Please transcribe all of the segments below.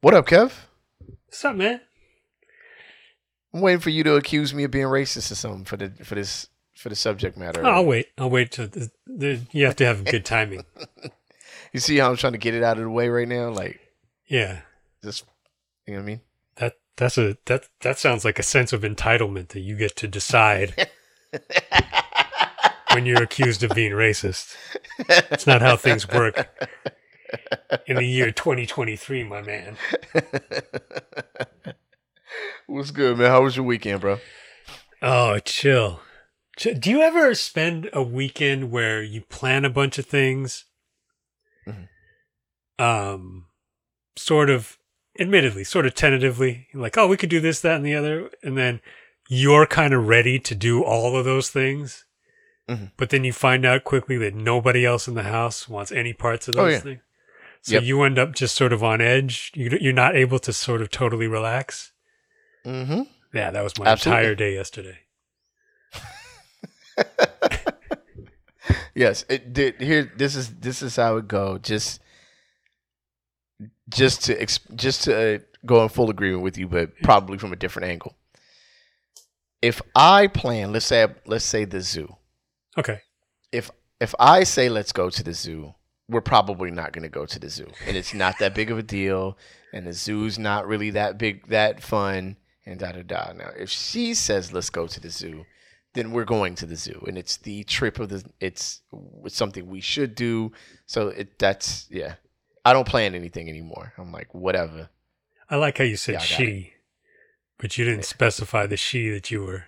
What up, Kev? What's up, man? I'm waiting for you to accuse me of being racist or something for the for this for the subject matter. Oh, I'll wait. I'll wait till the, the, you have to have good timing. You see how I'm trying to get it out of the way right now? Like, Yeah, just you know what I mean? that that's a that that sounds like a sense of entitlement that you get to decide when you're accused of being racist. It's not how things work in the year 2023, my man. What's good, man? How was your weekend, bro? Oh, chill. Do you ever spend a weekend where you plan a bunch of things? Um, sort of, admittedly, sort of tentatively, like, oh, we could do this, that, and the other, and then you're kind of ready to do all of those things, Mhm. but then you find out quickly that nobody else in the house wants any parts of those Oh, yeah. things. So Yep. you end up just sort of on edge. You- You're not able to sort of totally relax. Mm-hmm. Yeah, that was my Absolutely. entire day yesterday. Yes. It did here this is this is how it go. Just just to ex- just to uh, go in full agreement with you, but probably from a different angle. If I plan, let's say let's say the zoo. Okay. if if I say let's go to the zoo, we're probably not going to go to the zoo, and it's not that big of a deal, and the zoo's not really that big, that fun, and da da da. Now, if she says let's go to the zoo, then we're going to the zoo, and it's the trip of the, it's, it's something we should do. So it that's yeah. I don't plan anything anymore. I'm like whatever. I like how you said Yeah, she, but you didn't specify the she that you were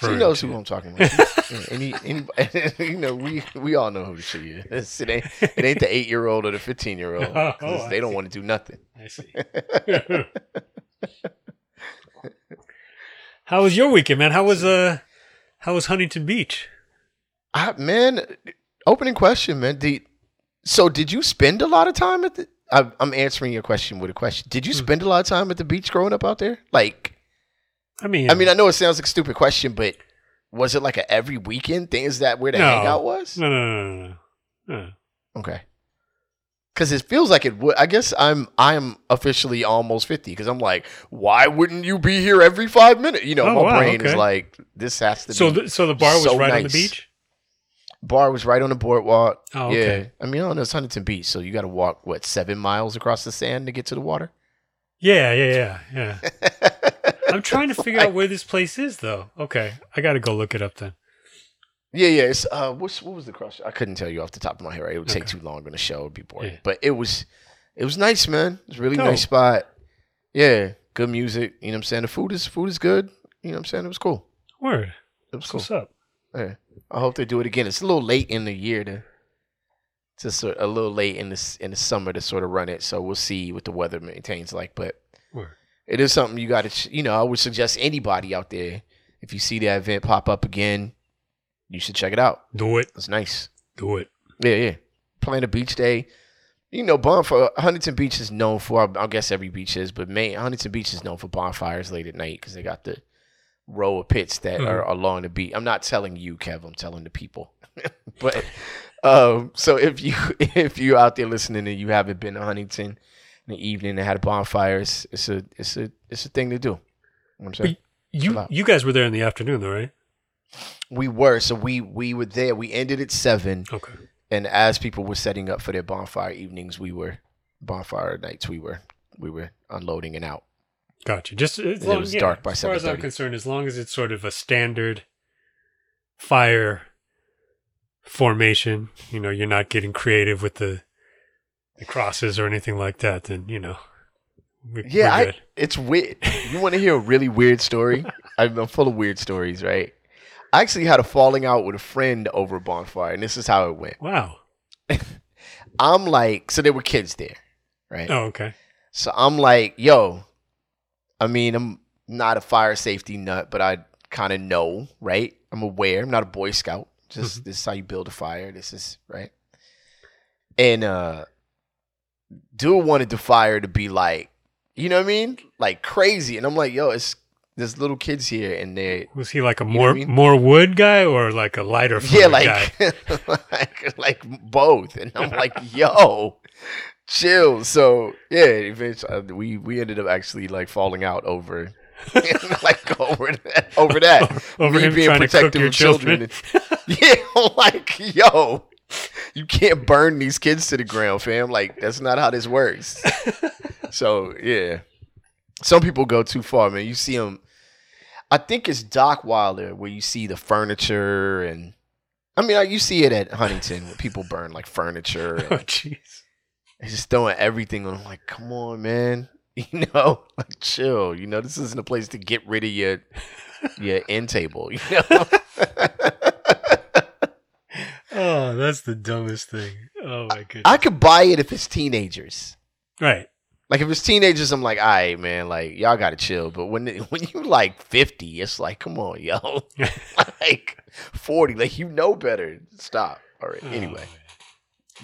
She knows to. who I'm talking about. Any, any, you know, we we all know who she is. It ain't it ain't the eight year old or the fifteen year old. Oh, they don't see. want to do nothing. I see. how was your weekend, man? How was uh, how was Huntington Beach? I, man, opening question, man. Did, so did you spend a lot of time at the? I, I'm answering your question with a question. Did you Hmm. spend a lot of time at the beach growing up out there? Like, I mean, I mean, I know it sounds like a stupid question, but was it like a every weekend thing? Is that where the No. hangout was? no, no, no, no, no. Okay. Because it feels like it would. I guess I'm I'm officially almost fifty. Because I'm like, why wouldn't you be here every five minutes? You know, Oh, my wow, brain is like, this has to So, be. the, so the bar was so right on the beach. bar was right on the boardwalk. Oh, Yeah. I mean, I don't know, it's Huntington Beach, so you got to walk what seven miles across the sand to get to the water. Yeah, yeah, yeah, yeah. I'm trying to figure out where this place is, though. Okay, I got to go look it up then. Yeah, yeah. It's uh, what's what was the cross? I couldn't tell you off the top of my head. Right? It would take too long on the show. It'd be boring. Yeah. But it was, it was nice, man. It was a really Dope. nice spot. Yeah, good music. You know what I'm saying? The food is food is good. You know what I'm saying? It was cool. Word. It was cool. what's up. Yeah. I hope they do it again. It's a little late in the year to, to sort a little late in this in the summer to sort of run it. So we'll see what the weather maintains like. But Word. It is something you got to. You know, I would suggest anybody out there if you see that event pop up again, you should check it out. Do it. It's nice. Do it. Yeah, yeah. Plan a beach day. You know, bonfire. Huntington Beach is known for. I guess every beach is, but main Huntington Beach is known for bonfires late at night because they got the row of pits that Mhm. are along the beach. I'm not telling you, Kev. I'm telling the people. but um, so if you if you out there listening and you haven't been to Huntington in the evening and had a bonfire, it's, it's a it's a it's a thing to do. You know what I'm saying? You you guys were there in the afternoon, though, right? We were so we we were there. We ended at seven. Okay. and as people were setting up for their bonfire evenings, we were bonfire nights. We were we were unloading and out. Gotcha. Just uh, as long, it was yeah, dark by as far as I'm concerned, as long as it's sort of a standard fire formation, you know, you're not getting creative with the the crosses or anything like that. Then you know, we, Yeah, I, it's weird. You want to hear a really weird story? I'm, I'm full of weird stories, right? I actually had a falling out with a friend over a bonfire, and this is how it went. wow. I'm like, so there were kids there, right? Oh, okay. So I'm like, yo, I mean, I'm not a fire safety nut, but I kind of know, right? I'm aware. I'm not a Boy Scout. Just this is how you build a fire. This is right. And uh dude wanted the fire to be like, you know what I mean? Like crazy. And I'm like, yo, it's there's little kids here and they Was he like a more I mean? more wood guy or like a lighter yeah, like, like like both. And I'm like, yo, chill. So yeah, eventually we we ended up actually like falling out over. like over that, over that, Over Me him being trying to cook protective your of children. yeah, like yo, you can't burn these kids to the ground, fam. Like that's not how this works. so yeah, some people go too far, man. You see them. I think it's Dockweiler where you see the furniture and. I mean, like, you see it at Huntington where people burn like furniture oh jeez. they're just throwing everything on. I'm like, come on, man. You know, like chill. You know, this isn't a place to get rid of your your end table. You know. That's the dumbest thing. Oh my goodness. I could buy it if it's teenagers. right. Like if it's teenagers, I'm like, all right, man, like y'all gotta chill. But when when you like 50, it's like, come on, yo, like 40, like you know better. Stop. All right. Oh, Anyway,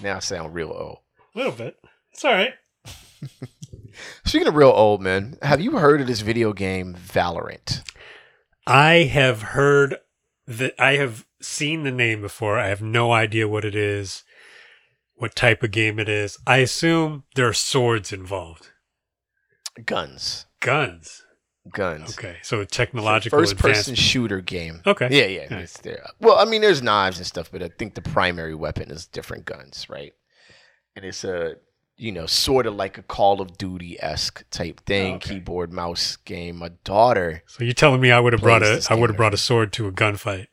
now I sound real old. a little bit. It's all right. Speaking of real old, man, have you heard of this video game Valorant? I have heard that I have seen the name before. I have no idea what it is, what type of game it is. I assume there are swords involved. Guns, Guns. guns. Okay. So a technological First person shooter game. Okay. Yeah, yeah. Nice. It's there. Well, I mean, there's knives and stuff, but I think the primary weapon is different guns, right? And it's a, you know, sort of like a Call of Duty esque type thing, Oh, okay. keyboard mouse game. My daughter, So you're telling me I would have brought a I would have brought a sword to a gunfight.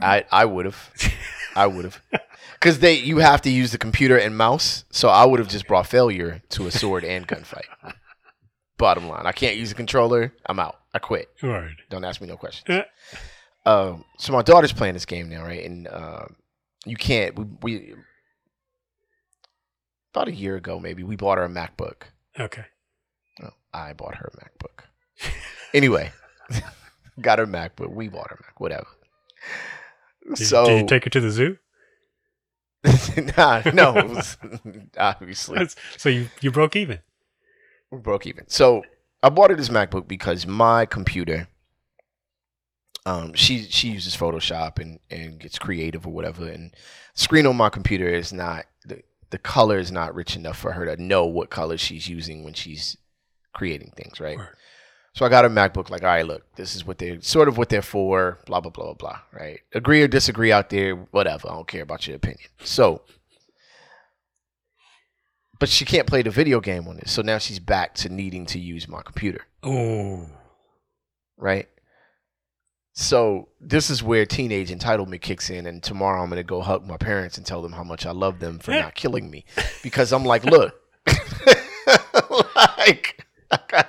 I, I would have, I would have, because they you have to use the computer and mouse, so I would have just brought failure to a sword and gunfight. Bottom line, I can't use a controller. I'm out. I quit. Word. Don't ask me no questions. Um, so my daughter's playing this game now, right? And um, you can't. We, we about a year ago, maybe we bought her a MacBook. Okay. No, I bought her a MacBook. anyway, got her MacBook. We bought her Mac. Whatever. Did, so did you take her to the zoo? nah, no, was, obviously That's- so you you broke even. we broke even. So I bought her this MacBook because my computer, um, she she uses Photoshop and and gets creative or whatever, and screen on my computer is not the the color is not rich enough for her to know what color she's using when she's creating things, right? Word. So I got a MacBook, like, all right, look, this is what they're sort of what they're for, blah blah blah blah blah, right? Agree or disagree out there, whatever. I don't care about your opinion. So, but she can't play the video game on it. so now she's back to needing to use my computer, Oh. right? So this is where teenage entitlement kicks in, and tomorrow I'm gonna go hug my parents and tell them how much I love them for not killing me, because I'm like, look, like I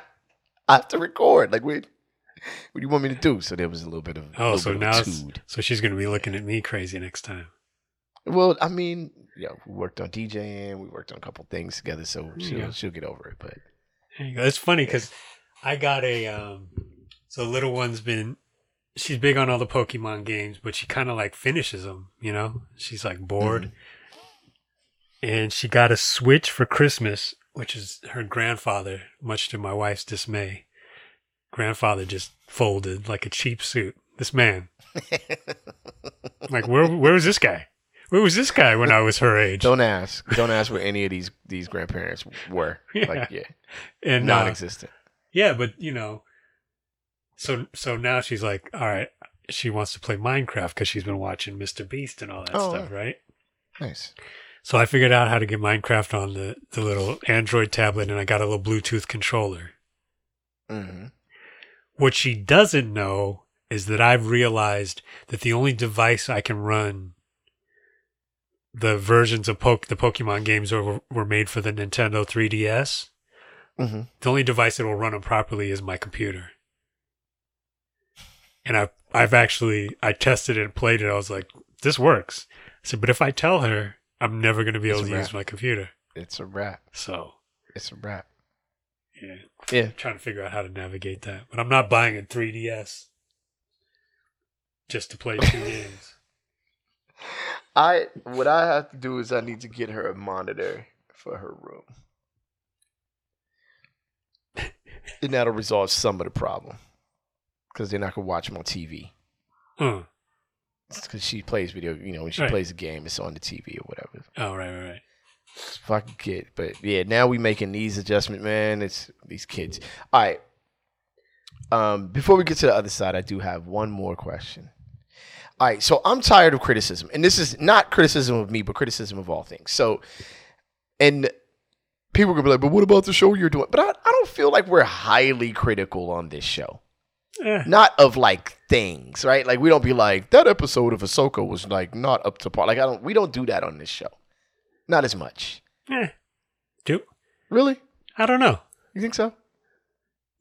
have to record. Like, wait, what do you want me to do? So there was a little bit of Oh, so now a it's- tood. So she's gonna be looking at me crazy next time. Well, I mean, yeah, we worked on DJing, we worked on a couple things together, so she'll Yeah. she'll get over it. But There you go. It's funny because I got a um. So little one's been. She's big on all the Pokemon games, but she kind of like finishes them. You know, she's like bored. And she got a Switch for Christmas, which is her grandfather. Much to my wife's dismay, grandfather just folded like a cheap suit. This man, like where where was this guy? Where was this guy when I was her age? don't ask, don't ask where any of these these grandparents were. Yeah. Like, yeah, and uh, non-existent. Yeah, but you know, so so now she's like, all right, she wants to play Minecraft because she's been watching Mr. Beast and all that Oh, stuff, right? Nice. So I figured out how to get Minecraft on the the little Android tablet, and I got a little Bluetooth controller. hmm What she doesn't know is that I've realized that the only device I can run the versions of Poke the Pokemon games were, were made for the Nintendo 3DS. hmm the only device that will run them properly is my computer. And I've I've actually I tested it and played it. I was like, this works. I said, but if I tell her, I'm never going to be It's able to use my computer. It's a wrap. So It's a wrap. yeah, Yeah. trying to figure out how to navigate that. But I'm not buying a 3DS just to play two games. I what I have to do is I need to get her a monitor for her room. and that'll resolve some of the problem. Because then I can watch them on TV. Huh. Hmm. Because she plays video, you know, when she Right. plays a game, it's on the TV or whatever. Oh right, right, right. fucking kid. But yeah, now we making these adjustment, man. It's these kids. All right. Um, before we get to the other side, I do have one more question. All right, so I'm tired of criticism, and this is not criticism of me, but criticism of all things. So, and people are gonna be like, "But what about the show you're doing?" But I, I don't feel like we're highly critical on this show. Eh, Not of like things, right? Like we don't be like that episode of Ahsoka was like not up to par. Like I don't, we don't do that on this show. Not as much. eh. Do Really? I don't know. You think so?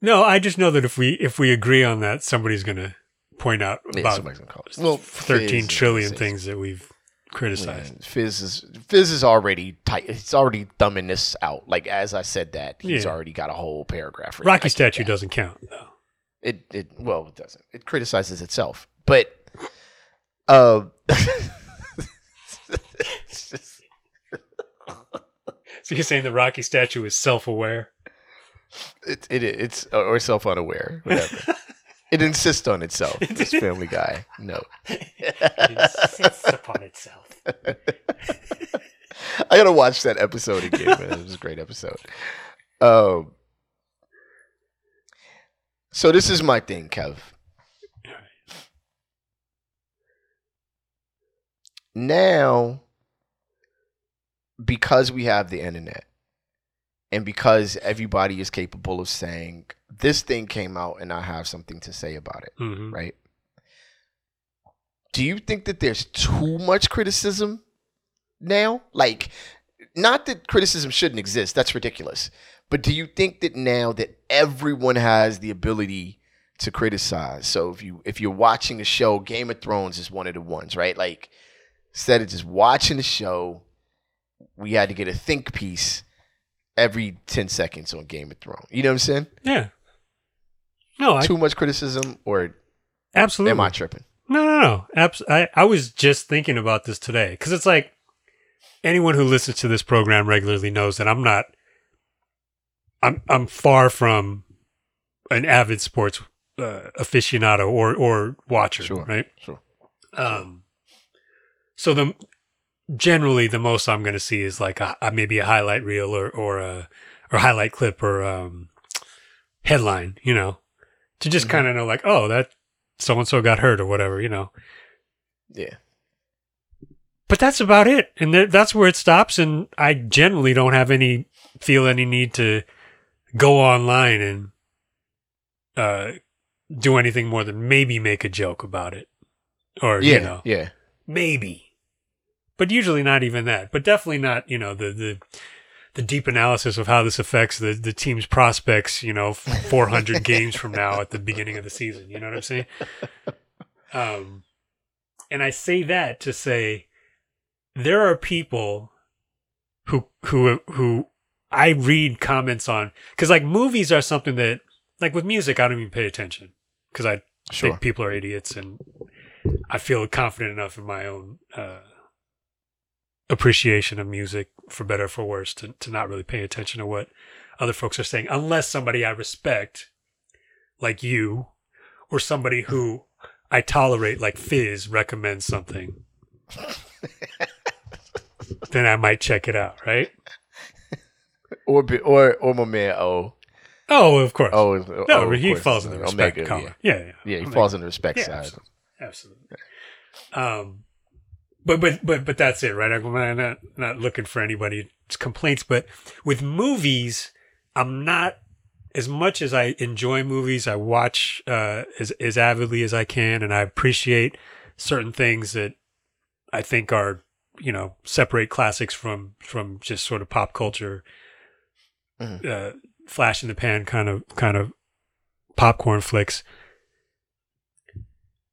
No, I just know that if we if we agree on that, somebody's gonna point out Yeah, about somebody's gonna call. Well, thirteen trillion things that we've criticized. Man, Fizz is Fizz is already tight. He's already thumbing this out. Like as I said that, he's Yeah. already got a whole paragraph. written. Rocky statue that. doesn't count though. It it well, it doesn't. It criticizes itself, but uh, it's just- So you're saying the Rocky statue is self aware? it, it it's or self unaware, whatever. it insists on itself. This Family Guy, no. It insists upon itself. I gotta watch that episode again, man. It was a great episode. Um, so this is my thing, Kev. Now, because we have the internet, and because everybody is capable of saying this thing came out, and I have something to say about it hmm right? Do you think that there's too much criticism now? Like, not that criticism shouldn't exist, that's ridiculous. But do you think that now that everyone has the ability to criticize? So if you if you're watching a show, Game of Thrones is one of the ones, right? Like instead of just watching the show, we had to get a think piece every 10 seconds on Game of Thrones. You know what I'm saying? Yeah. No, I Too much criticism or absolutely. am I tripping? No, no, no. Abs- I, I was just thinking about this today because it's like anyone who listens to this program regularly knows that I'm not. I'm I'm far from an avid sports uh, aficionado or or watcher, Sure. right? Sure. Um, so the generally the most I'm going to see is like a, a maybe a highlight reel or or a or highlight clip or um headline, you know, to just Mhm. kind of know like oh that so and so got hurt or whatever, you know. Yeah. But that's about it, and th- that's where it stops. And I generally don't have any feel any need to go online and uh do anything more than maybe make a joke about it, or Yeah. you know Yeah. maybe but usually not even that but definitely not you know the the the deep analysis of how this affects the the team's prospects you know 400 games from now at the beginning of the season you know what i'm saying um and i say that to say there are people who who who i read comments on cuz like movies are something that like with music i don't even pay attention cuz i Sure. think people are idiots and I feel confident enough in my own uh, appreciation of music, for better or for worse, to, to not really pay attention to what other folks are saying, unless somebody I respect, like you, or somebody who I tolerate, like Fizz, recommends something. then I might check it out, right? Or be- or or my man O. Oh, of course. Oh, no, oh, he falls in the respect Omega, column. Yeah, yeah. Yeah, yeah he Omega. falls in the respect Yeah, side. absolutely. Absolutely. Um, but but but but that's it, right? I'm not not looking for anybody's complaints, but with movies, I'm not as much as I enjoy movies. I watch uh, as as avidly as I can, and I appreciate certain things that I think are you know separate classics from from just sort of pop culture, Mhm. uh, flash in the pan kind of kind of popcorn flicks.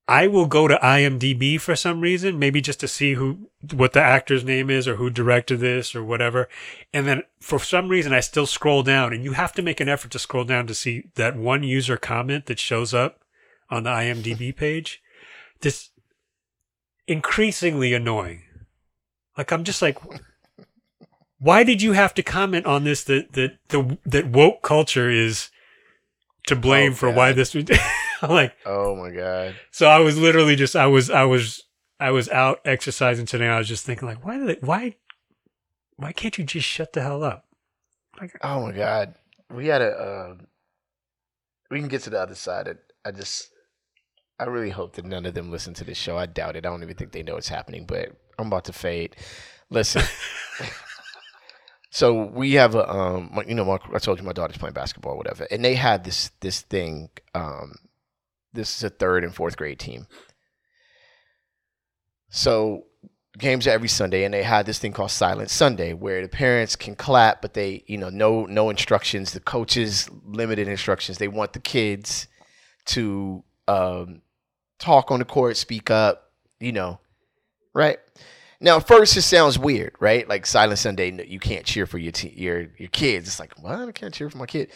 I will go to IMDb for some reason, maybe just to see who what the actor's name is or who directed this or whatever. And then for some reason I still scroll down and you have to make an effort to scroll down to see that one user comment that shows up on the IMDb page. This increasingly annoying. Like I'm just like why did you have to comment on this that that the that woke culture is to blame Oh, for why this was like Oh my god. so I was literally just I was I was I was out exercising today. I was just thinking like, why did it, why why can't you just shut the hell up? Like, oh my god, we had a. Uh, we can get to the other side. I, I just, I really hope that none of them listen to this show. I doubt it. I don't even think they know what's happening. But I'm about to fade. Listen. so we have a, um, you know, I told you my daughter's playing basketball, or whatever, and they had this this thing. Um, this is a third and fourth grade team. So games every Sunday, and they had this thing called Silent Sunday, where the parents can clap, but they, you know, no no instructions. The coaches limited instructions. They want the kids to um, talk on the court, speak up, you know, right? Now, first, it sounds weird, right? Like Silent Sunday, you can't cheer for your te- your your kids. It's like, what? I can't cheer for my kid.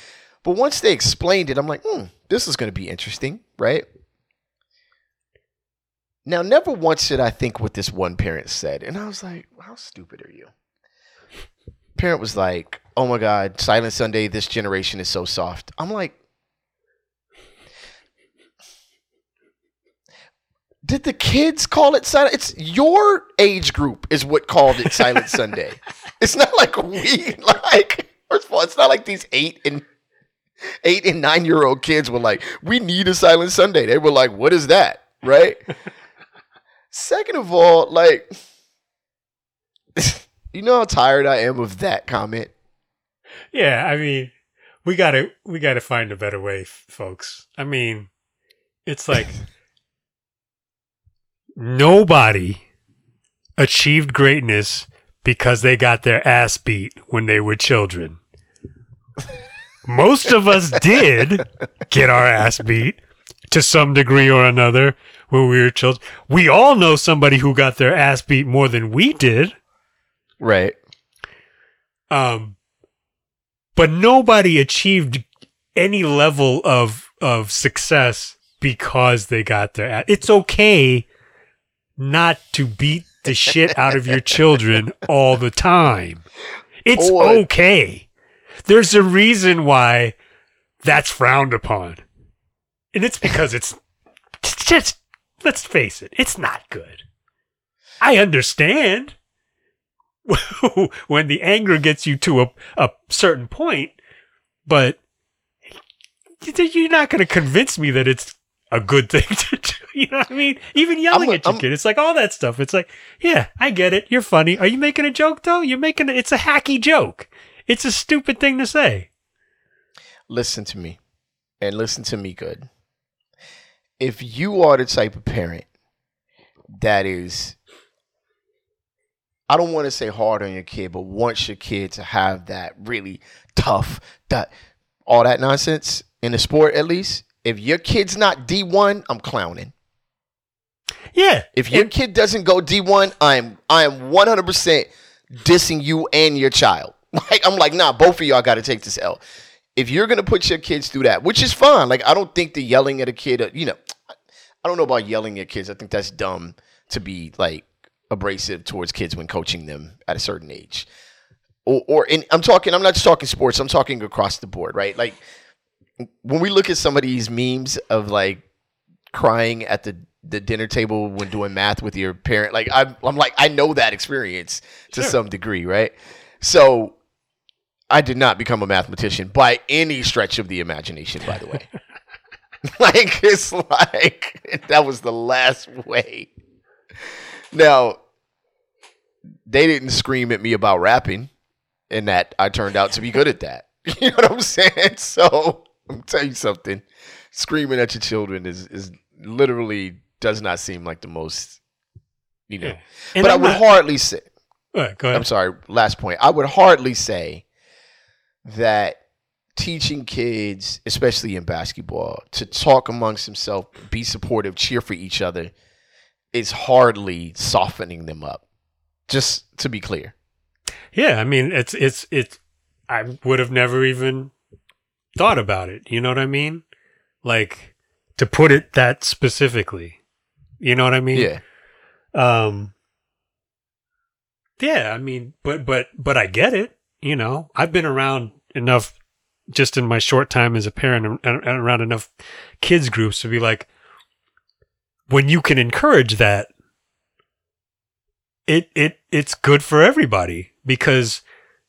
But once they explained it, I'm like, hmm, this is going to be interesting, right? Now, never once did I think what this one parent said. And I was like, how stupid are you? Parent was like, oh my God, Silent Sunday, this generation is so soft. I'm like, did the kids call it silent? It's your age group is what called it Silent Sunday. It's not like we like. First of all, it's not like these eight and eight and nine year old kids were like, "We need a Silent Sunday." They were like, "What is that?" Right? Second of all, like, you know how tired I am of that comment. Yeah, I mean, we gotta we gotta find a better way, folks. I mean, it's like nobody achieved greatness because they got their ass beat when they were children. Most of us did get our ass beat to some degree or another when we were children. We all know somebody who got their ass beat more than we did. Right. Um, but nobody achieved any level of of success because they got their ass. It's okay not to beat the shit out of your children all the time. It's or, okay. There's a reason why that's frowned upon. And it's because it's just let's face it, it's not good. I understand when the anger gets you to a, a certain point, but you're not going to convince me that it's a good thing to do. You know what I mean? Even yelling a, at your I'm, kid, it's like all that stuff. It's like, yeah, I get it. You're funny. Are you making a joke though? You're making it. It's a hacky joke. It's a stupid thing to say. Listen to me, and listen to me good if you are the type of parent that is I don't want to say hard on your kid, but wants your kid to have that really tough, that all that nonsense in the sport at least. If your kid's not D1, I'm clowning. Yeah. If your kid doesn't go D1, I'm I am 100% dissing you and your child. Like I'm like, nah, both of y'all got to take this L if you're gonna put your kids through that, which is fine, like I don't think the yelling at a kid, uh, you know, I don't know about yelling at kids. I think that's dumb to be like abrasive towards kids when coaching them at a certain age. Or, or in, I'm talking, I'm not just talking sports. I'm talking across the board, right? Like when we look at some of these memes of like crying at the the dinner table when doing math with your parent, like I'm, I'm like I know that experience to sure. some degree, right? So I did not become a mathematician by any stretch of the imagination, by the way. like, it's like that was the last way. Now, they didn't scream at me about rapping, and that I turned out to be good at that. You know what I'm saying? So, I'm tell you something. Screaming at your children is is literally does not seem like the most, you know. Yeah. But I'm I would not, hardly say. Right, go ahead. I'm sorry. Last point. I would hardly say that teaching kids, especially in basketball, to talk amongst themselves, be supportive, cheer for each other, is hardly softening them up. Just to be clear. Yeah, I mean, it's it's it's. I would have never even thought about it. You know what I mean? Like to put it that specifically. You know what I mean? Yeah. Um. Yeah, I mean, but but but I get it. You know, I've been around enough just in my short time as a parent and, around enough kids groups to be like when you can encourage that it it it's good for everybody because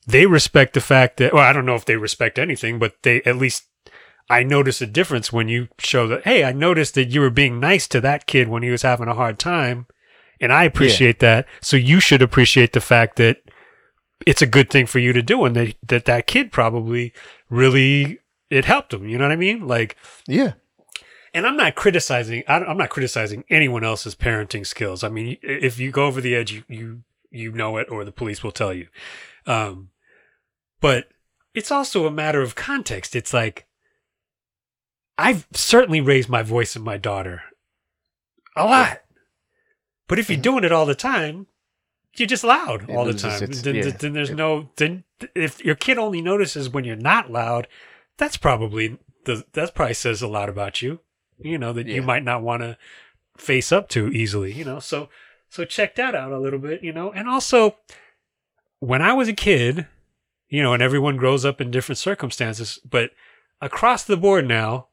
they respect the fact that well, I don't know if they respect anything, but they at least I notice a difference when you show that hey, I noticed that you were being nice to that kid when he was having a hard time, and I appreciate that. So you should appreciate the fact that it's a good thing for you to do, and that that, that kid probably really it helped him. You know what I mean? Like Yeah. and I'm not criticizing. I- I'm not criticizing anyone else's parenting skills. I mean, if you go over the edge, you you you know it, or the police will tell you. Um, but it's also a matter of context. It's like I've certainly raised my voice in my daughter a lot, but if you're doing it all the time, you're just loud all the time. its- Then, yeah. then there's no. Then if your kid only notices when you're not loud, that's probably the that probably says a lot about you. You know that you might not want to face up to easily. You know, so so check that out a little bit. You know, and also when I was a kid, you know, and everyone grows up in different circumstances, but across the board now,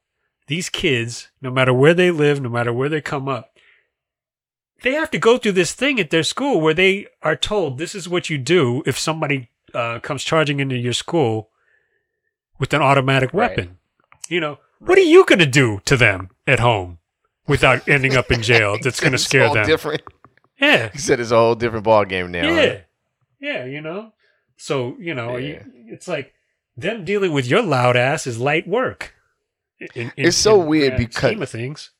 these kids, no matter where they live, no matter where they come up, they have to go through this thing at their school where they are told this is what you do if somebody uh, comes charging into your school with an automatic Right. weapon. You know, what are you going to do to them at home without ending up in jail? That's going to scare them. Different. Yeah, He said it's a whole different ball game now. yeah, yeah. You know, so you know, Yeah. it's like them dealing with your loud ass is light work. In- in- It's so in weird because- scheme of things.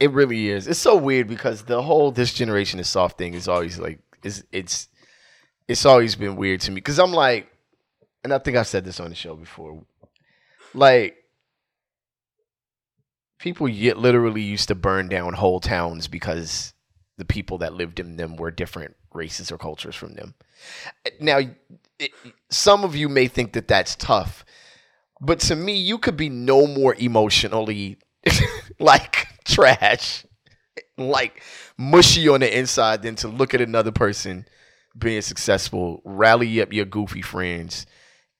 It really is. It's so weird because the whole this generation is soft thing is always like it's it's it's always been weird to me because I'm like, and I think I've said this on the show before, like people yet literally used to burn down whole towns because the people that lived in them were different races or cultures from them. Now, it, some of you may think that that's tough, but to me, you could be no more emotionally like trash, like mushy on the inside than to look at another person being successful, rally up your goofy friends,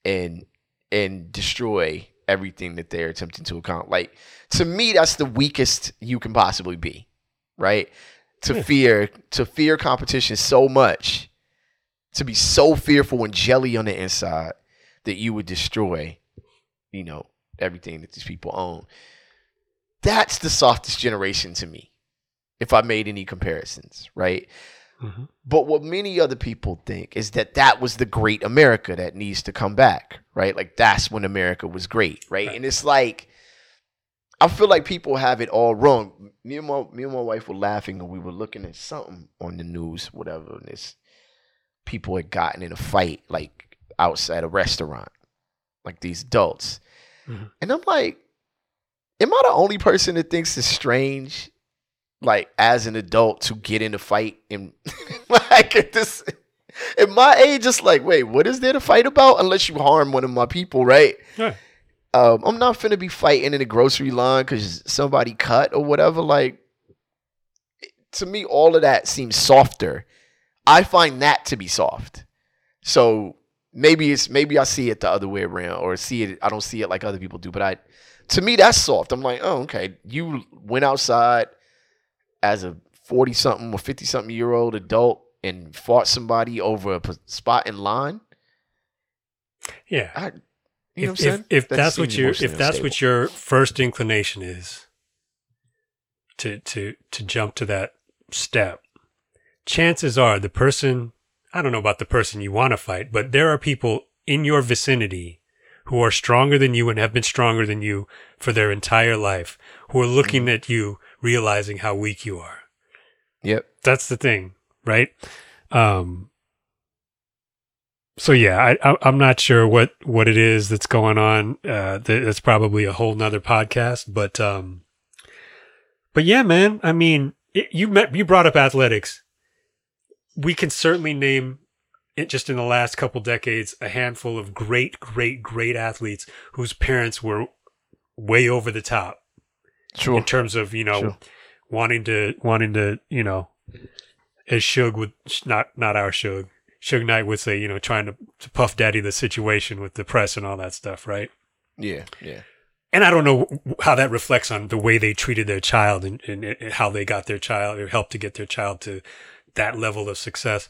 and and destroy everything that they're attempting to accomplish. Like to me, that's the weakest you can possibly be, right? To Yeah. fear to fear competition so much, to be so fearful and jelly on the inside that you would destroy, you know, everything that these people own. That's the softest generation to me, if I made any comparisons, right? Mhm. But what many other people think is that that was the great America that needs to come back, right? Like that's when America was great, right? Right. And it's like I feel like people have it all wrong. Me and my me and my wife were laughing and we were looking at something on the news, whatever, and this people had gotten in a fight like outside a restaurant, like these adults. Mhm. And I'm like, am I the only person that thinks it's strange like as an adult to get in a fight and like at this at my age it's like wait what is there to fight about unless you harm one of my people right? Right. um, i'm not finna be fighting in the grocery line because somebody cut or whatever like to me all of that seems softer. I find that to be soft. So maybe it's maybe i see it the other way around or see it i don't see it like other people do but i to me that's soft. I'm like oh okay. You went outside as a 40 something or 50 something year old adult and fought somebody over a p- spot in line? Yeah. I, you know if, what I'm saying? if, if That that's what your if that's what your first inclination is to to to jump to that step chances are the person i don't know about the person you want to fight but there are people in your vicinity who are stronger than you and have been stronger than you for their entire life who are looking Mm-hmm. at you realizing how weak you are yep that's the thing, right? Um, so yeah, I, I, I'm not sure what, what it is that's going on. Uh, that's probably a whole nother podcast, but, um, but yeah, man, I mean, it, you met, you brought up athletics. We can certainly name it just in the last couple decades, a handful of great, great, great athletes whose parents were way over the top Sure. in terms of you know Sure. wanting to wanting to you know as Suge would not not our Suge Suge Knight would say you know trying to, to puff daddy the situation with the press and all that stuff right Yeah. Yeah. and I don't know how that reflects on the way they treated their child and, and, and how they got their child or helped to get their child to that level of success.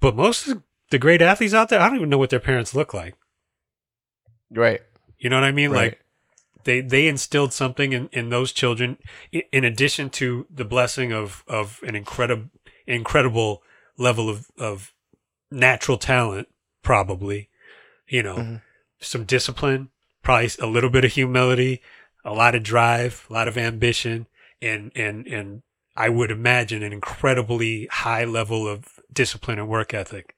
But most of the great athletes out there, I don't even know what their parents look like. Right. You know what I mean? Right. Like they they instilled something in, in those children in addition to the blessing of of an incredible incredible level of of natural talent probably you know Mhm. some discipline probably a little bit of humility a lot of drive a lot of ambition and and and I would imagine an incredibly high level of discipline and work ethic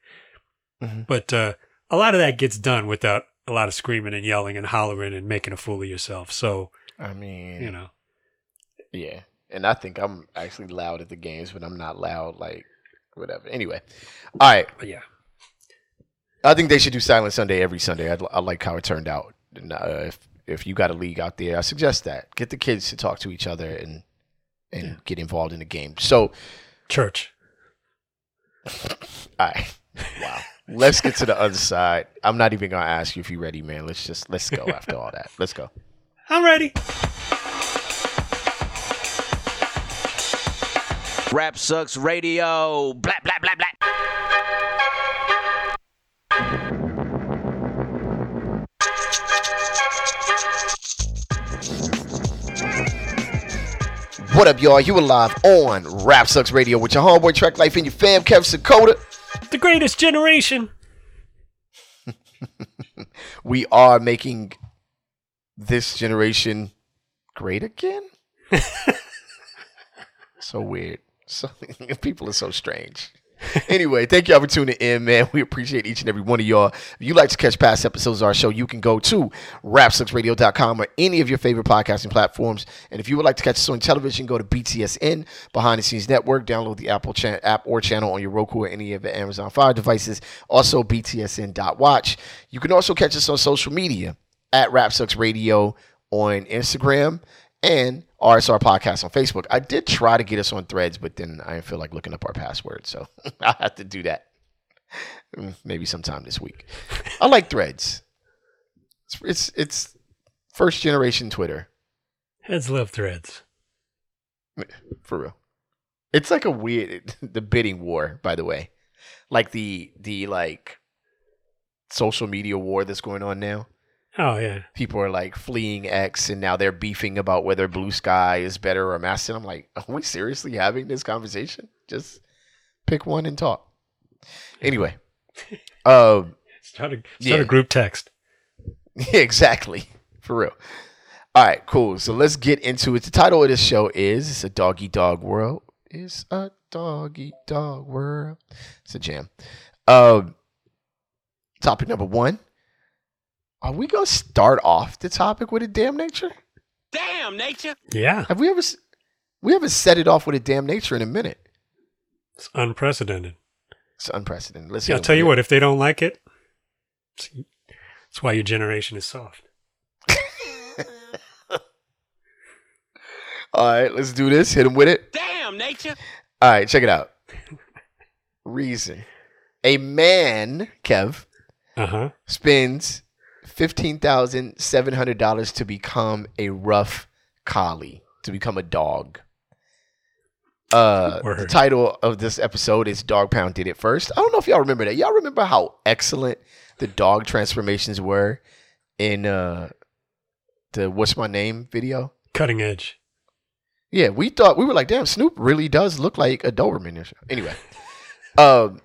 Mhm. but uh, a lot of that gets done without a lot of screaming and yelling and hollering and making a fool of yourself. So, I mean, you know, yeah. And I think I'm actually loud at the games, but I'm not loud like whatever. Anyway, all right. but yeah. I think they should do Silent Sunday every Sunday. I, I like how it turned out. And, uh, if if you got a league out there, I suggest that get the kids to talk to each other and and Yeah. get involved in the game. So, Church. All right, wow. Let's get to the other side. I'm not even gonna ask you if you're ready, man. Let's just let's go after all that. Let's go. I'm ready. Rap Sucks Radio. Blah, blah, blah, blah. What up, y'all? You are live on Rap Sucks Radio with your homeboy Track Life and your fam, Kev Sakota. The greatest generation. We are making this generation great again. so weird. So people are so strange. Anyway, thank y'all for tuning in, man. We appreciate each and every one of y'all. If you'd like to catch past episodes of our show, you can go to rapsucksradio.com or any of your favorite podcasting platforms. And if you would like to catch us on television, go to BTSN Behind the Scenes Network. Download the Apple cha- app or channel on your Roku or any of the Amazon Fire devices. Also, BTSN.watch. You can also catch us on social media at Rap Sucks Radio on Instagram and RSR Podcast on Facebook. I did try to get us on threads, but then I didn't feel like looking up our password. So I'll have to do that Mm, maybe sometime this week. I like threads. It's, it's, it's first generation Twitter Heads love threads. for real. It's like a weird, the bidding war, by the way. Like the, the like social media war that's going on now. Oh yeah. people are like fleeing X and now they're beefing about whether Bluesky is better or Mastodon. I'm like, are we seriously having this conversation? Just pick one and talk. Anyway, um, Start a start Yeah. a group text. exactly, for real. All right, cool. So let's get into it. The title of this show is "It's a Doggy Dogg World." It's a doggy dogg world. It's a jam. Um, topic number one. Are we gonna start off the topic with a damn nature? Damn, nature. Yeah. Have we ever? We haven't set it off with a damn nature in a minute. It's unprecedented. It's unprecedented. Let's. Yeah, I'll tell you with what, if they don't like it, that's why your generation is soft. All right, let's do this. Hit him with it. Damn, nature. All right, check it out. Reason: A man, Kev, Uh huh. spends fifteen thousand seven hundred dollars to become a rough collie, to become a dog. Uh, the title of this episode is "Dogg Pound Did It First. I don't know if y'all remember that. Y'all remember how excellent the dog transformations were in uh the "What's My Name" video? Cutting edge. Yeah, we thought we were like, damn, Snoop really does look like a Doberman. Anyway, um,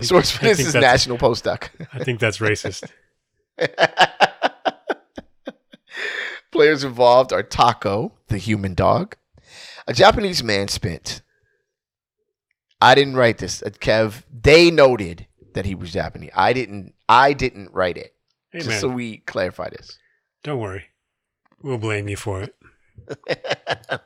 source for this is National Post Doc. I think that's racist. Players involved are Taco, the human dog. A Japanese man spent. I didn't write this. uh, Kev, they noted that he was Japanese. I didn't. I didn't write it. Hey just man, so we clarify this. don't worry. We'll blame you for it.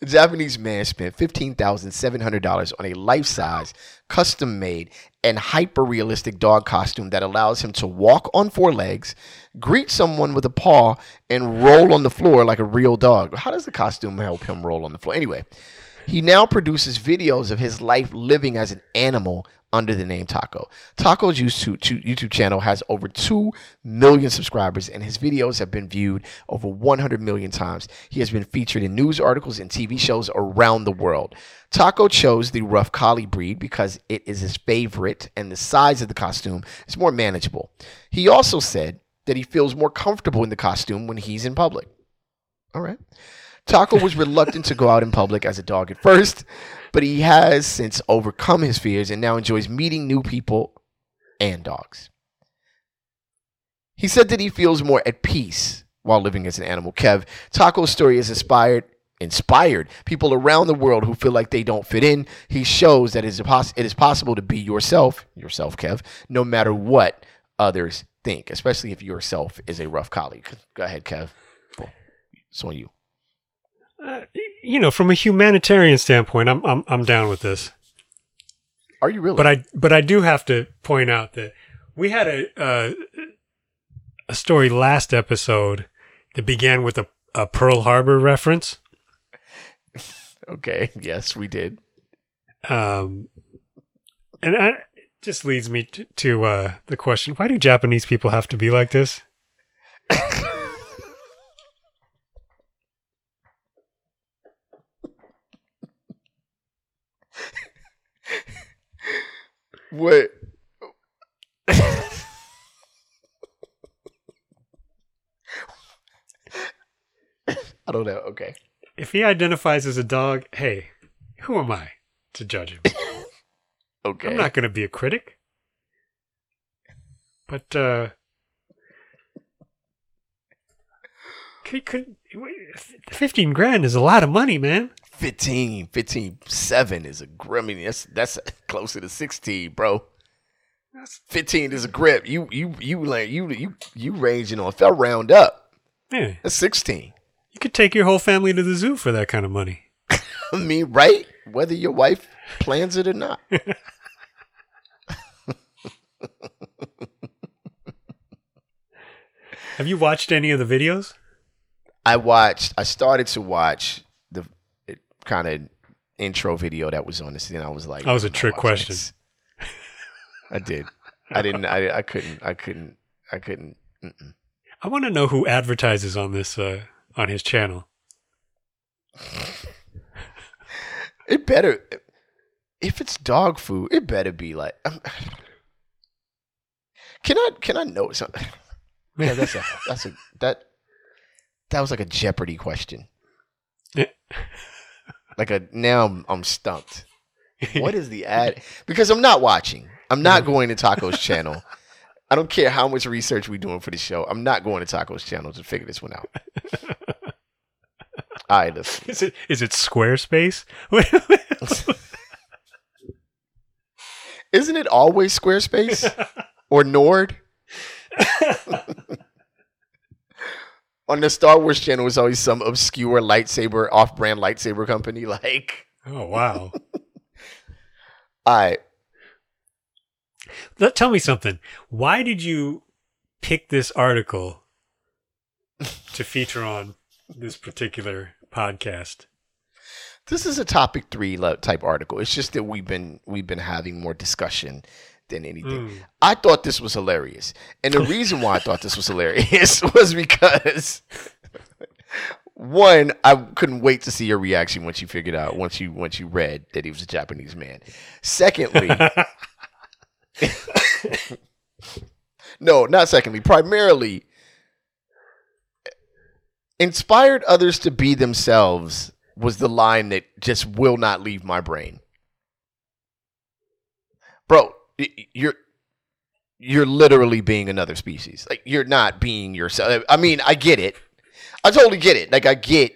A Japanese man spent $15,700 on a life size, custom made, and hyper realistic dog costume that allows him to walk on four legs, greet someone with a paw, and roll on the floor like a real dog. How does the costume help him roll on the floor? Anyway, He now produces videos of his life living as an animal under the name Taco. Taco's YouTube, YouTube channel has over 2 million subscribers, and his videos have been viewed over 100 million times. He has been featured in news articles and TV shows around the world. Taco chose the rough collie breed because it is his favorite, and the size of the costume is more manageable. He also said that he feels more comfortable in the costume when he's in public. All right. Taco was reluctant to go out in public as a dog at first, but he has since overcome his fears and now enjoys meeting new people and dogs. He said that he feels more at peace while living as an animal. Kev, Taco's story has inspired inspired people around the world who feel like they don't fit in. He shows that it is, poss- it is possible to be yourself, yourself, Kev, no matter what others think, especially if yourself is a rough colleague. Go ahead, Kev. It's on you. Uh, you know, from a humanitarian standpoint, I'm I'm I'm down with this. Are you really? But I but I do have to point out that we had a uh, a story last episode that began with a, a Pearl Harbor reference. okay. Yes, we did. Um, and I, it just leads me to, to uh, the question: Why do Japanese people have to be like this? What? I don't know. Okay. If he identifies as a dog, hey, who am I to judge him? Okay. I'm not going to be a critic. But uh could, could 15 grand is a lot of money, man. 15, 15, 7 is a grip. I mean, that's that's closer to 16, bro. 15 is a grip. You you you like you you you ranging on. If I round up, Yeah. that's 16. You could take your whole family to the zoo for that kind of money. I mean, right? Whether your wife plans it or not. Have you watched any of the videos? I watched. I started to watch kind of intro video that was on this, and I was like, That was a trick question." can't." I did. I didn't. I, I couldn't. I couldn't. I couldn't. Mm-mm. I want to know who advertises on this uh, on his channel. It better. If it's dog food, it better be like. um, can I? Can I know something? Yeah, that's a. That's a. That. That was like a Jeopardy question. Yeah. Like a. Now I'm, I'm stumped. What is the ad? Because I'm not watching. I'm not mm-hmm. going to Taco's channel. I don't care how much research we're doing for the show. I'm not going to Taco's channel to figure this one out. All right, let's. Is it is it Squarespace? Isn't it always Squarespace or Nord? On the Star Wars channel, it's always some obscure lightsaber, off-brand lightsaber company. Like, oh wow! all right, Let, tell me something. Why did you pick this article to feature on this particular podcast? this is a topic three type article. It's just that we've been we've been having more discussion than anything. Mm. I thought this was hilarious, and the reason why I thought this was hilarious was because one, I couldn't wait to see your reaction once you figured out once you once you read that he was a Japanese man. Secondly, no, not secondly, primarily inspired others to be themselves was the line that just will not leave my brain. Bro, you're you're literally being another species. Like you're not being yourself. I mean, I get it. I totally get it. Like I get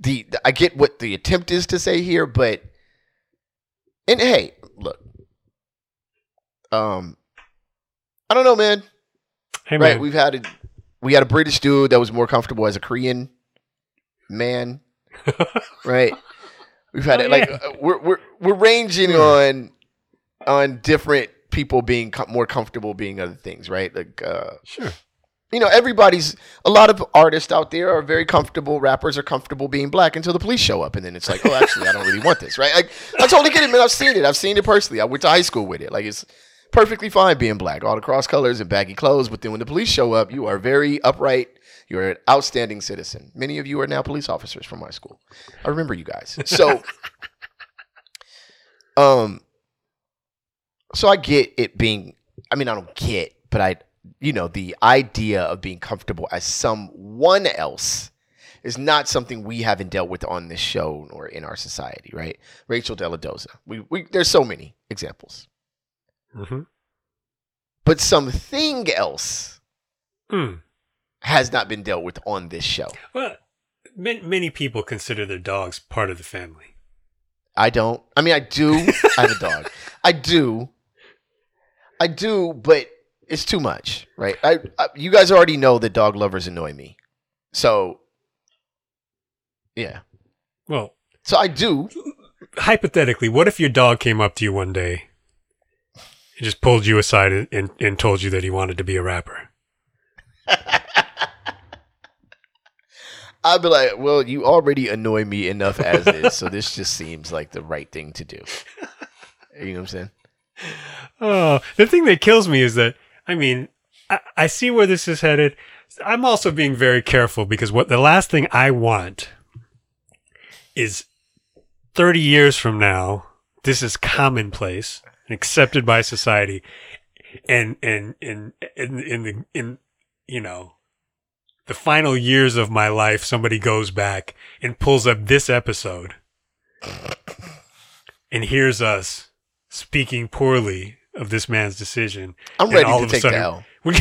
the I get what the attempt is to say here, but and hey, look. Um I don't know, man. Hey Right, man, we've had a we had a British dude that was more comfortable as a Korean man, right? We've had Oh, it like yeah. uh, we're we're we're ranging on on different people being com- more comfortable being other things, right? Like uh sure. You know, everybody's a lot of artists out there are very comfortable. Rappers are comfortable being black until the police show up, and then it's like, oh, actually, I don't really want this, right? Like, I totally get it, man. I've seen it. I've seen it personally. I went to high school with it. Like, it's perfectly fine being black, all the cross colors and baggy clothes. But then when the police show up, you are very upright. You're an outstanding citizen. Many of you are now police officers from my school. I remember you guys. So, um, so I get it being. I mean, I don't get, but I, you know, the idea of being comfortable as someone else is not something we haven't dealt with on this show or in our society, right? Rachel Deladoza. We, we there's so many examples, Mm-hmm. but something else Hmm. has not been dealt with on this show. Well, many people consider their dogs part of the family. I don't. I mean, I do. I have a dog. I do. I do, but it's too much, right? I, I you guys already know that dog lovers annoy me, so yeah. Well, So I do. hypothetically, what if your dog came up to you one day and just pulled you aside and, and, and told you that he wanted to be a rapper? I'd be like, well, you already annoy me enough as is, so this just seems like the right thing to do. You know what I'm saying? Oh, the thing that kills me is that I mean, I, I see where this is headed. I'm also being very careful because what the last thing I want is 30 years from now, this is commonplace and accepted by society, and and and in in the in you know the final years of my life, somebody goes back and pulls up this episode and hears us speaking poorly of this man's decision. I'm ready to take the sudden- L.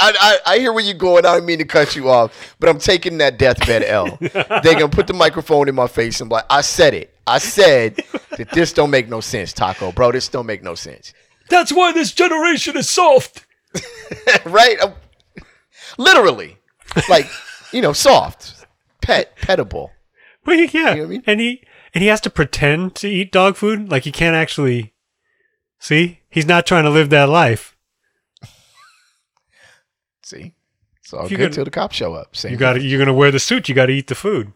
I, I, I hear where you're going. I don't mean to cut you off, but I'm taking that deathbed L. They're gonna put the microphone in my face and be like, I said it. I said that this don't make no sense, Taco, bro. This don't make no sense. That's why this generation is soft. right? Um, literally, like you know, soft, pet, petable. But yeah, You know I mean? and he and he has to pretend to eat dog food. Like he can't actually see. He's not trying to live that life. See, it's all good till the cops show up. Same You got You're gonna wear the suit. You got to eat the food.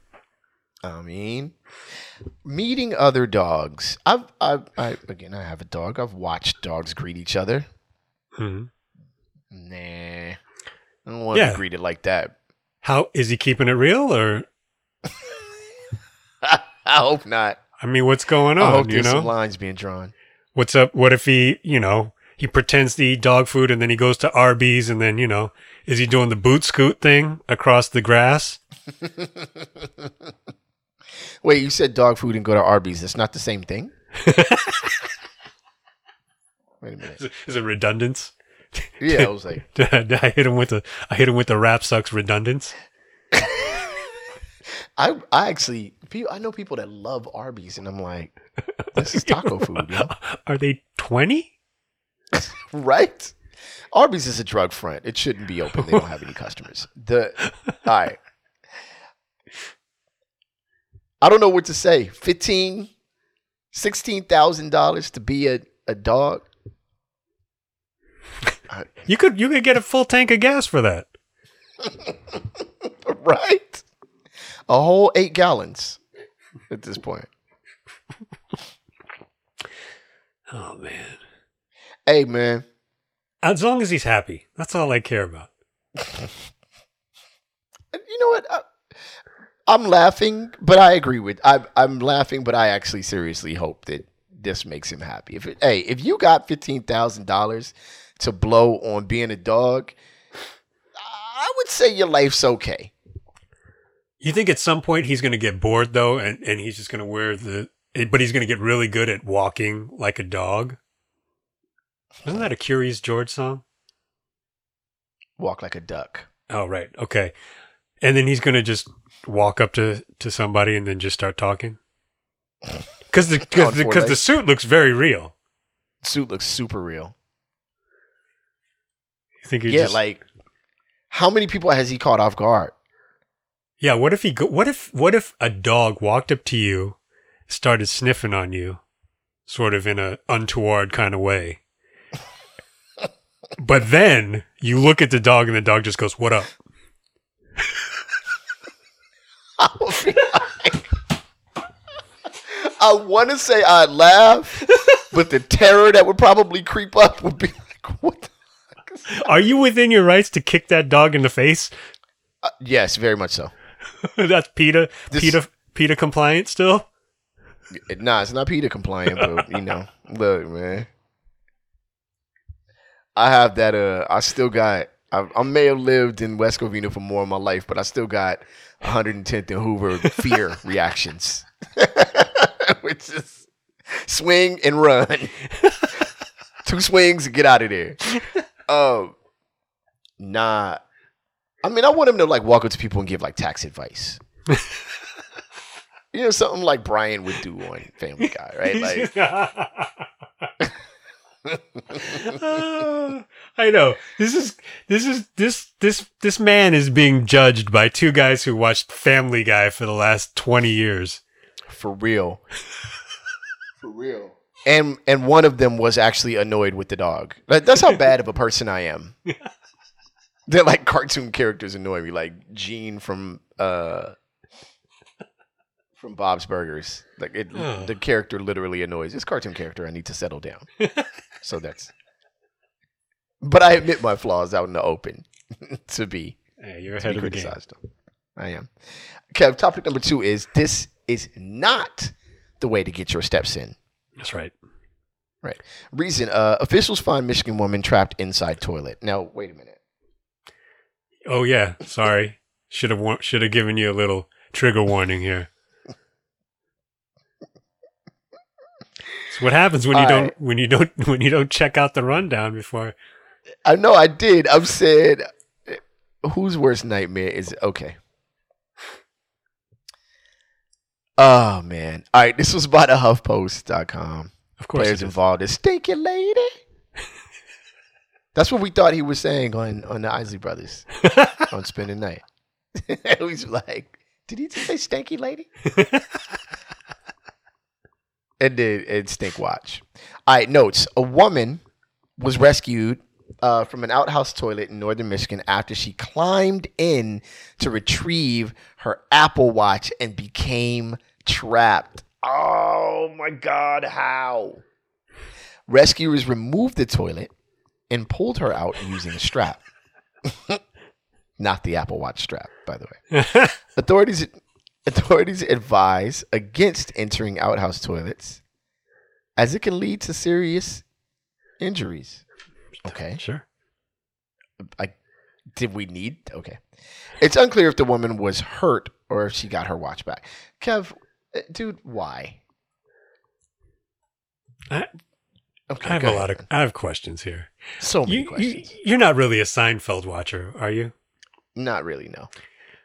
I mean, meeting other dogs. I've, I've, I again, I have a dog. I've watched dogs greet each other. Mhm. Nah, I don't want Yeah. to be greeted like that. How is he keeping it real, or I hope not. I mean, what's going I on? hope You there's know, some lines being drawn. what's up? What if he, you know, he pretends to eat dog food and then he goes to Arby's and then you know, is he doing the boot scoot thing across the grass? Wait, you said dog food and go to Arby's. That's not the same thing. Wait a minute. Is it- is it redundance? Yeah, I was like, I hit him with the I hit him with the rap sucks redundance. I, I actually, I know people that love Arby's, and I'm like, this is taco food, yo. Are they twenty? right? Arby's is a drug front. It shouldn't be open. They don't have any customers. The all right. I don't know what to say. Fifteen, sixteen thousand dollars to be a, a dog. You could you could get a full tank of gas for that. Right? A whole eight gallons at this point. Oh man. Hey man. As long as he's happy, that's all I care about. You know what? I, I'm laughing, but I agree with. I'm I'm laughing, but I actually seriously hope that this makes him happy. If it, hey, if you got fifteen thousand dollars to blow on being a dog, I would say your life's okay. You think at some point he's going to get bored though, and, and he's just going to wear the, but he's going to get really good at walking like a dog. Isn't that a Curious George song? Walk like a duck. Oh right, okay. And then he's going to just walk up to to somebody and then just start talking. Because the On because the, 'cause the suit looks very real. Suit looks super real. You think he yeah, just like how many people has he caught off guard? Yeah? What if he go, what if what if a dog walked up to you, started sniffing on you, sort of in a untoward kind of way, but then you look at the dog and the dog just goes, "What up?" I like- I want to say I'd laugh, but the terror that would probably creep up would be like, what? The? Are you within your rights to kick that dog in the face? Uh, yes, very much so. That's PETA, This- PETA, PETA compliant still. Nah, it's not PETA compliant, but you know, look, man. I have that. Uh, I still got. I, I may have lived in West Covina for more of my life, but I still got 110th and Hoover fear reactions, which is swing and run, two swings and get out of there. Um, nah. I mean, I want him to like walk up to people and give like tax advice. You know, something like Brian would do on Family Guy, right? Like, Uh, I know. This is this is this this this man is being judged by two guys who watched Family Guy for the last 20 years. for real, for real. And and one of them was actually annoyed with the dog. That's how bad of a person I am. They're like cartoon characters annoy me, like Gene from uh from Bob's Burgers. Like it, Oh. the character literally annoys. This cartoon character, I need to settle down. so that's. But I admit my flaws out in the open to be Hey, you're ahead of the game. criticized. I am. Okay, topic number two is this is not the way to get your steps in. That's right. right. Reason: uh, officials find Michigan woman trapped inside toilet. Now, wait a minute. Oh yeah, sorry. Should have war- should have given you a little trigger warning here. It's what happens when you All don't right. when you don't when you don't check out the rundown before. I know I did. I'm saying, whose worst nightmare is okay? Oh man! All right, this was by the HuffPost.com. Of course, Players involved is stinky lady. That's what we thought he was saying on on the Isley Brothers on the Night. was like, did he just say stanky lady? and then and stink watch. All right, notes. A woman was rescued uh, from an outhouse toilet in northern Michigan after she climbed in to retrieve her Apple Watch and became trapped. Oh my God, how? Rescuers removed the toilet and pulled her out using a strap. Not the Apple Watch strap, by the way. Authorities authorities advise against entering outhouse toilets as it can lead to serious injuries. Okay. sure. I did we need okay. It's unclear if the woman was hurt or if she got her watch back. Kev, uh, dude, why? I- Okay, I have a lot of. I have questions here. so many You, you questions. you're not really a Seinfeld watcher, are you? Not really, no.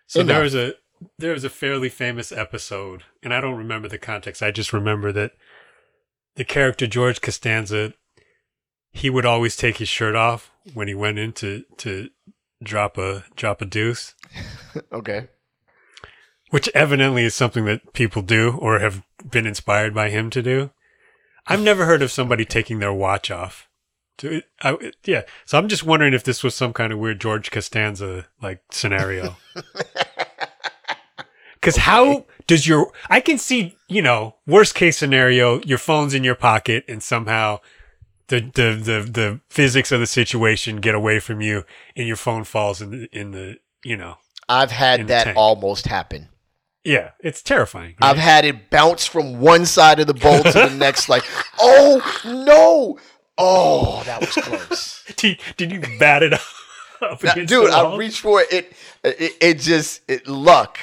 So Enough. there was a there was a fairly famous episode, and I don't remember the context. I just remember that the character George Costanza, he would always take his shirt off when he went in to, to drop a drop a deuce, Okay. which evidently is something that people do or have been inspired by him to do. I've never heard of somebody taking their watch off. To, I, yeah, so I'm just wondering if this was some kind of weird George Costanza like scenario. Because how does your I can see you know worst case scenario your phone's in your pocket and somehow the the the, the physics of the situation get away from you and your phone falls in the in the you know I've had that almost happen. Yeah it's terrifying. right? I've had it bounce from one side of the bowl to the next, like, oh no. Oh, that was close. did, did you bat it up Now, dude, I reached for it. It, it, it just it luck.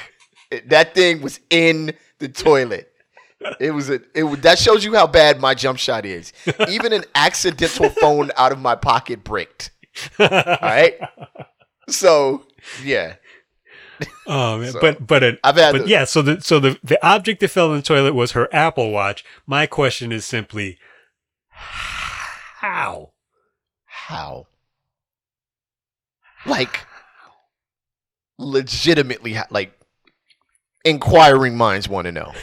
It, that thing was in the toilet. It was a. It was- that shows you how bad my jump shot is. Even an accidental phone out of my pocket bricked. All right. So yeah, Oh man, um, So, but but it, I've had but the- yeah. So the so the the object that fell in the toilet was her Apple Watch. My question is simply, how? how? Like, legitimately, like, inquiring minds want to know.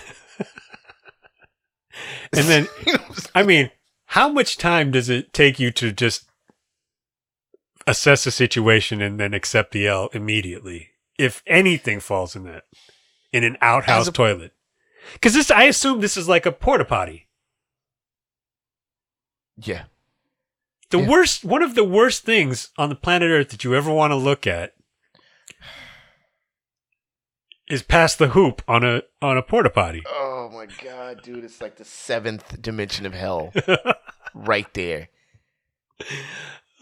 And then You know, I mean, how much time does it take you to just assess the situation and then accept the L immediately. If anything falls in that, in an outhouse a- toilet, because this, I assume this is like a porta potty. Yeah. The Yeah. worst, one of the worst things on the planet Earth that you ever want to look at is past the hoop on a on a porta potty. Oh my god, dude! It's like the seventh dimension of hell, right there,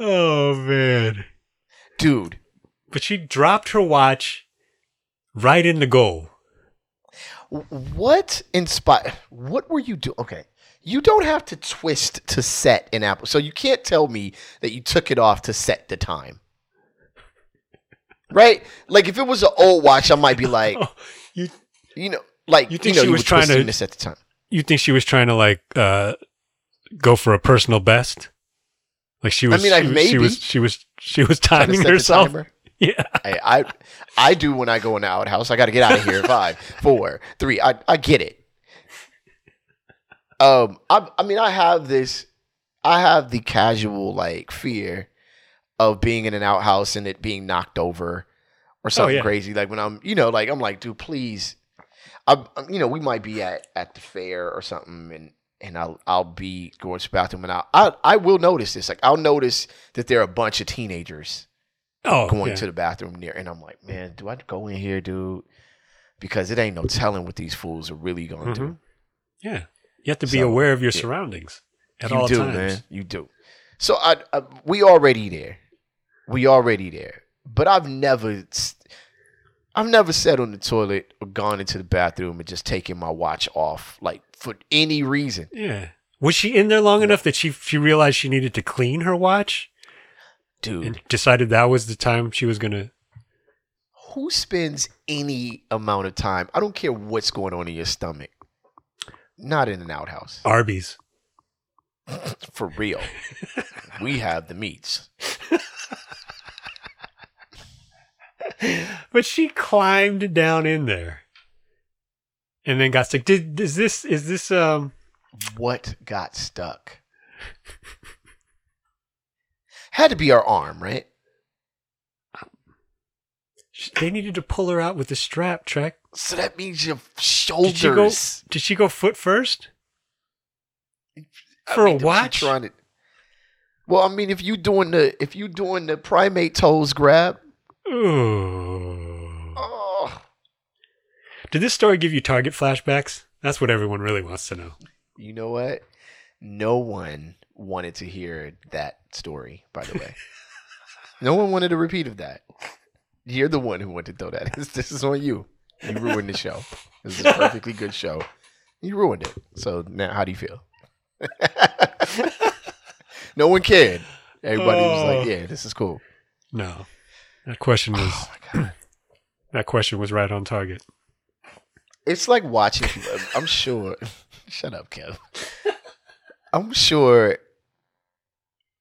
oh man! dude. But she dropped her watch right in the goal. What inspired? What were you doing? Okay, you don't have to twist to set an apple, so you can't tell me that you took it off to set the time. Right? Like if it was an old watch, I might be like, Oh, you you know, like You you, think know, she you was trying to- set the time. you think she was trying to like uh go for a personal best? Like she was. I mean, like, she, was- maybe. she was. She was. She was timing herself. Yeah. I, I I do when I go in the outhouse. I got to get out of here. Five, four, three. I I get it. Um, I I mean, I have this. I have the casual like fear of being in an outhouse and it being knocked over or something yeah. crazy. Like when I'm, you know, like I'm like, dude, please. I'm, I'm- you know, we might be at at the fair or something, and and I'll I'll be going to the bathroom, and I'll, I I will notice this. Like I'll notice that there are a bunch of teenagers Oh, going yeah. to the bathroom near, and I'm like, man, do I go in here, dude? Because it ain't no telling what these fools are really going to do. Mhm. Yeah. You have to be So, aware of your yeah. surroundings at you all do, times. man. You do. So I, I, we already there. We already there. But I've never, I've never sat on the toilet or gone into the bathroom and just taken my watch off, like for any reason. Yeah. Was she in there long enough that she she realized she needed to clean her watch Dude, and decided that was the time she was gonna? who spends any amount of time? I don't care what's going on in your stomach. Not in an outhouse. Arby's. For real. we have the meats. But she climbed down in there, and then got stuck. Did is this is this um? What got stuck? Had to be our arm, right? They needed to pull her out with the strap. Trek. So that means your Did she go? shoulders. Did she go foot first? I for a mean, she watch? Trying to, well, I mean, if you doing the if you doing the primate toes grab, Ooh. oh, Did this story give you Target flashbacks? That's what everyone really wants to know. you know what? No one wanted to hear that story. By the way, no one wanted a repeat of that. You're the one who wanted to throw that. This, is on you. You ruined the show. This is a perfectly good show. You ruined it. So now, how do you feel? no one cared. Everybody was Oh. like, "Yeah, this is cool." No, that question oh was Oh my god. that question was right on target. It's like watching. I'm sure. Shut up, Kev. I'm sure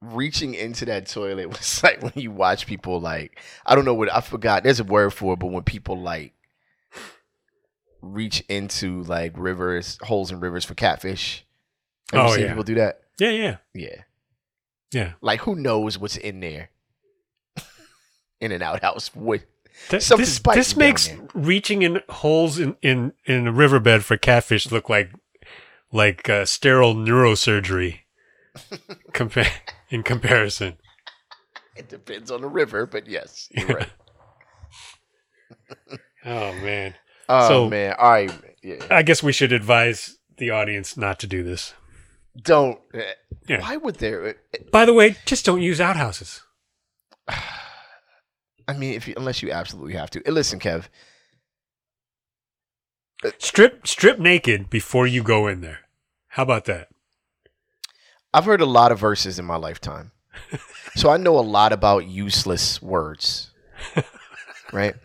reaching into that toilet was like when you watch people like I don't know what I forgot. There's a word for it, but when people like reach into like rivers, holes in rivers for catfish. Have Oh, seen yeah. people do that? Yeah, yeah, Yeah. yeah. Like who knows what's in there? in an outhouse with Th- this this makes there. reaching in holes in, in, in a riverbed for catfish look like like uh, sterile neurosurgery compa- in comparison. it depends on the river, but yes, you're right. Oh man, Oh So- man. Right. Yeah. I guess we should advise the audience not to do this. Don't. Uh, yeah. Why would there? Uh, uh, By the way, just don't use outhouses. I mean, if you, unless you absolutely have to. Listen, Kev. Strip strip naked before you go in there. How about that? I've heard a lot of verses in my lifetime, so I know a lot about useless words, right?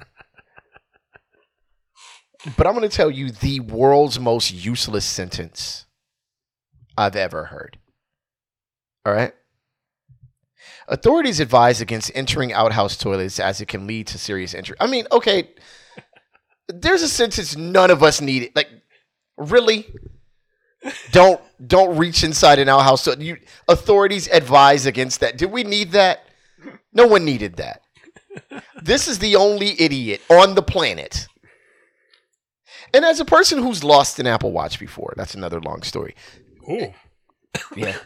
But I'm going to tell you the world's most useless sentence I've ever heard. All right. Authorities advise against entering outhouse toilets as it can lead to serious injury. I mean, okay, there's a sentence none of us need. Like, really? Don't don't reach inside an outhouse. So you authorities advise against that. Do we need that? No one needed that. this is the only idiot on the planet. And as a person who's lost an Apple Watch before, that's another long story. Oh, Yeah,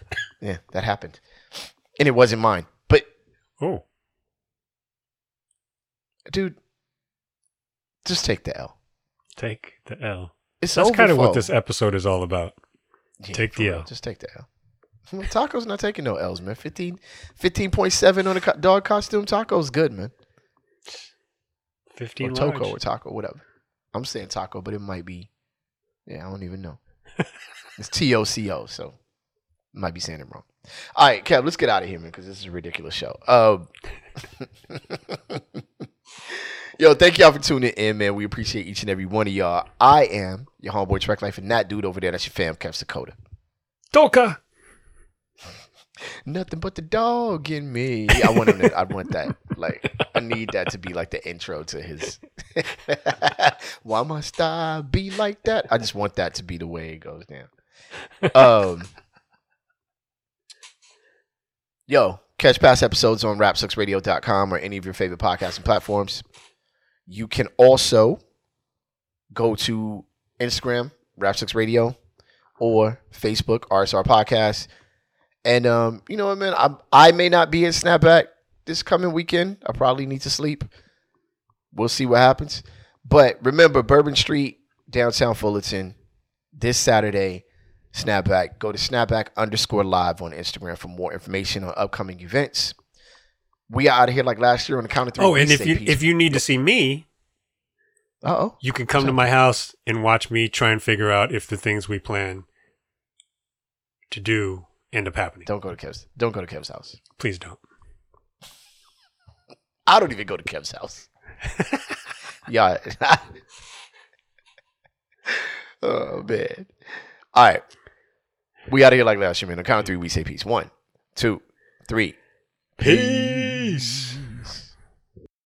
yeah, that happened, and it wasn't mine. But oh, dude, just take the L. take the L. It's That's kind of what this episode is all about. Yeah, take the L. Just take the L. Taco's not taking no L's, man. 15, 15.7 on a co- dog costume. Taco's good, man. Fifteen or Toco large. or Taco, whatever. I'm saying Taco, but it might be. Yeah, I don't even know. it's T O C O, so might be saying it wrong. All right, Kev, let's get out of here, man, because this is a ridiculous show. Um, yo, thank y'all for tuning in, man. We appreciate each and every one of y'all. I am your homeboy Trek Life, and that dude over there, that's your fam, Kev Dakota. Toka. Nothing but the dog in me. I want him to, I want that. Like, I need that to be like the intro to his. Why must I be like that? I just want that to be the way it goes down. Um, yo, catch past episodes on rapsucksradio.com or any of your favorite podcasting platforms. You can also go to Instagram, Rapsucks Radio, or Facebook, RSR Podcast. And um, you know what, man? I I may not be in Snapback this coming weekend. I probably need to sleep. We'll see what happens. But remember, Bourbon Street, downtown Fullerton, this Saturday, Snapback. Go to Snapback underscore live on Instagram for more information on upcoming events. We are out of here like last year on the count of three. Oh, and if you peace. if you need to see me, uh-oh. you can come to my house and watch me try and figure out if the things we plan to do end up happening. Don't go to Kev's. Don't go to Kev's house. Please don't. I don't even go to Kev's house. yeah. oh man. All right. We out of here like last year, man. On count of three, we say peace. One, two, three. Peace.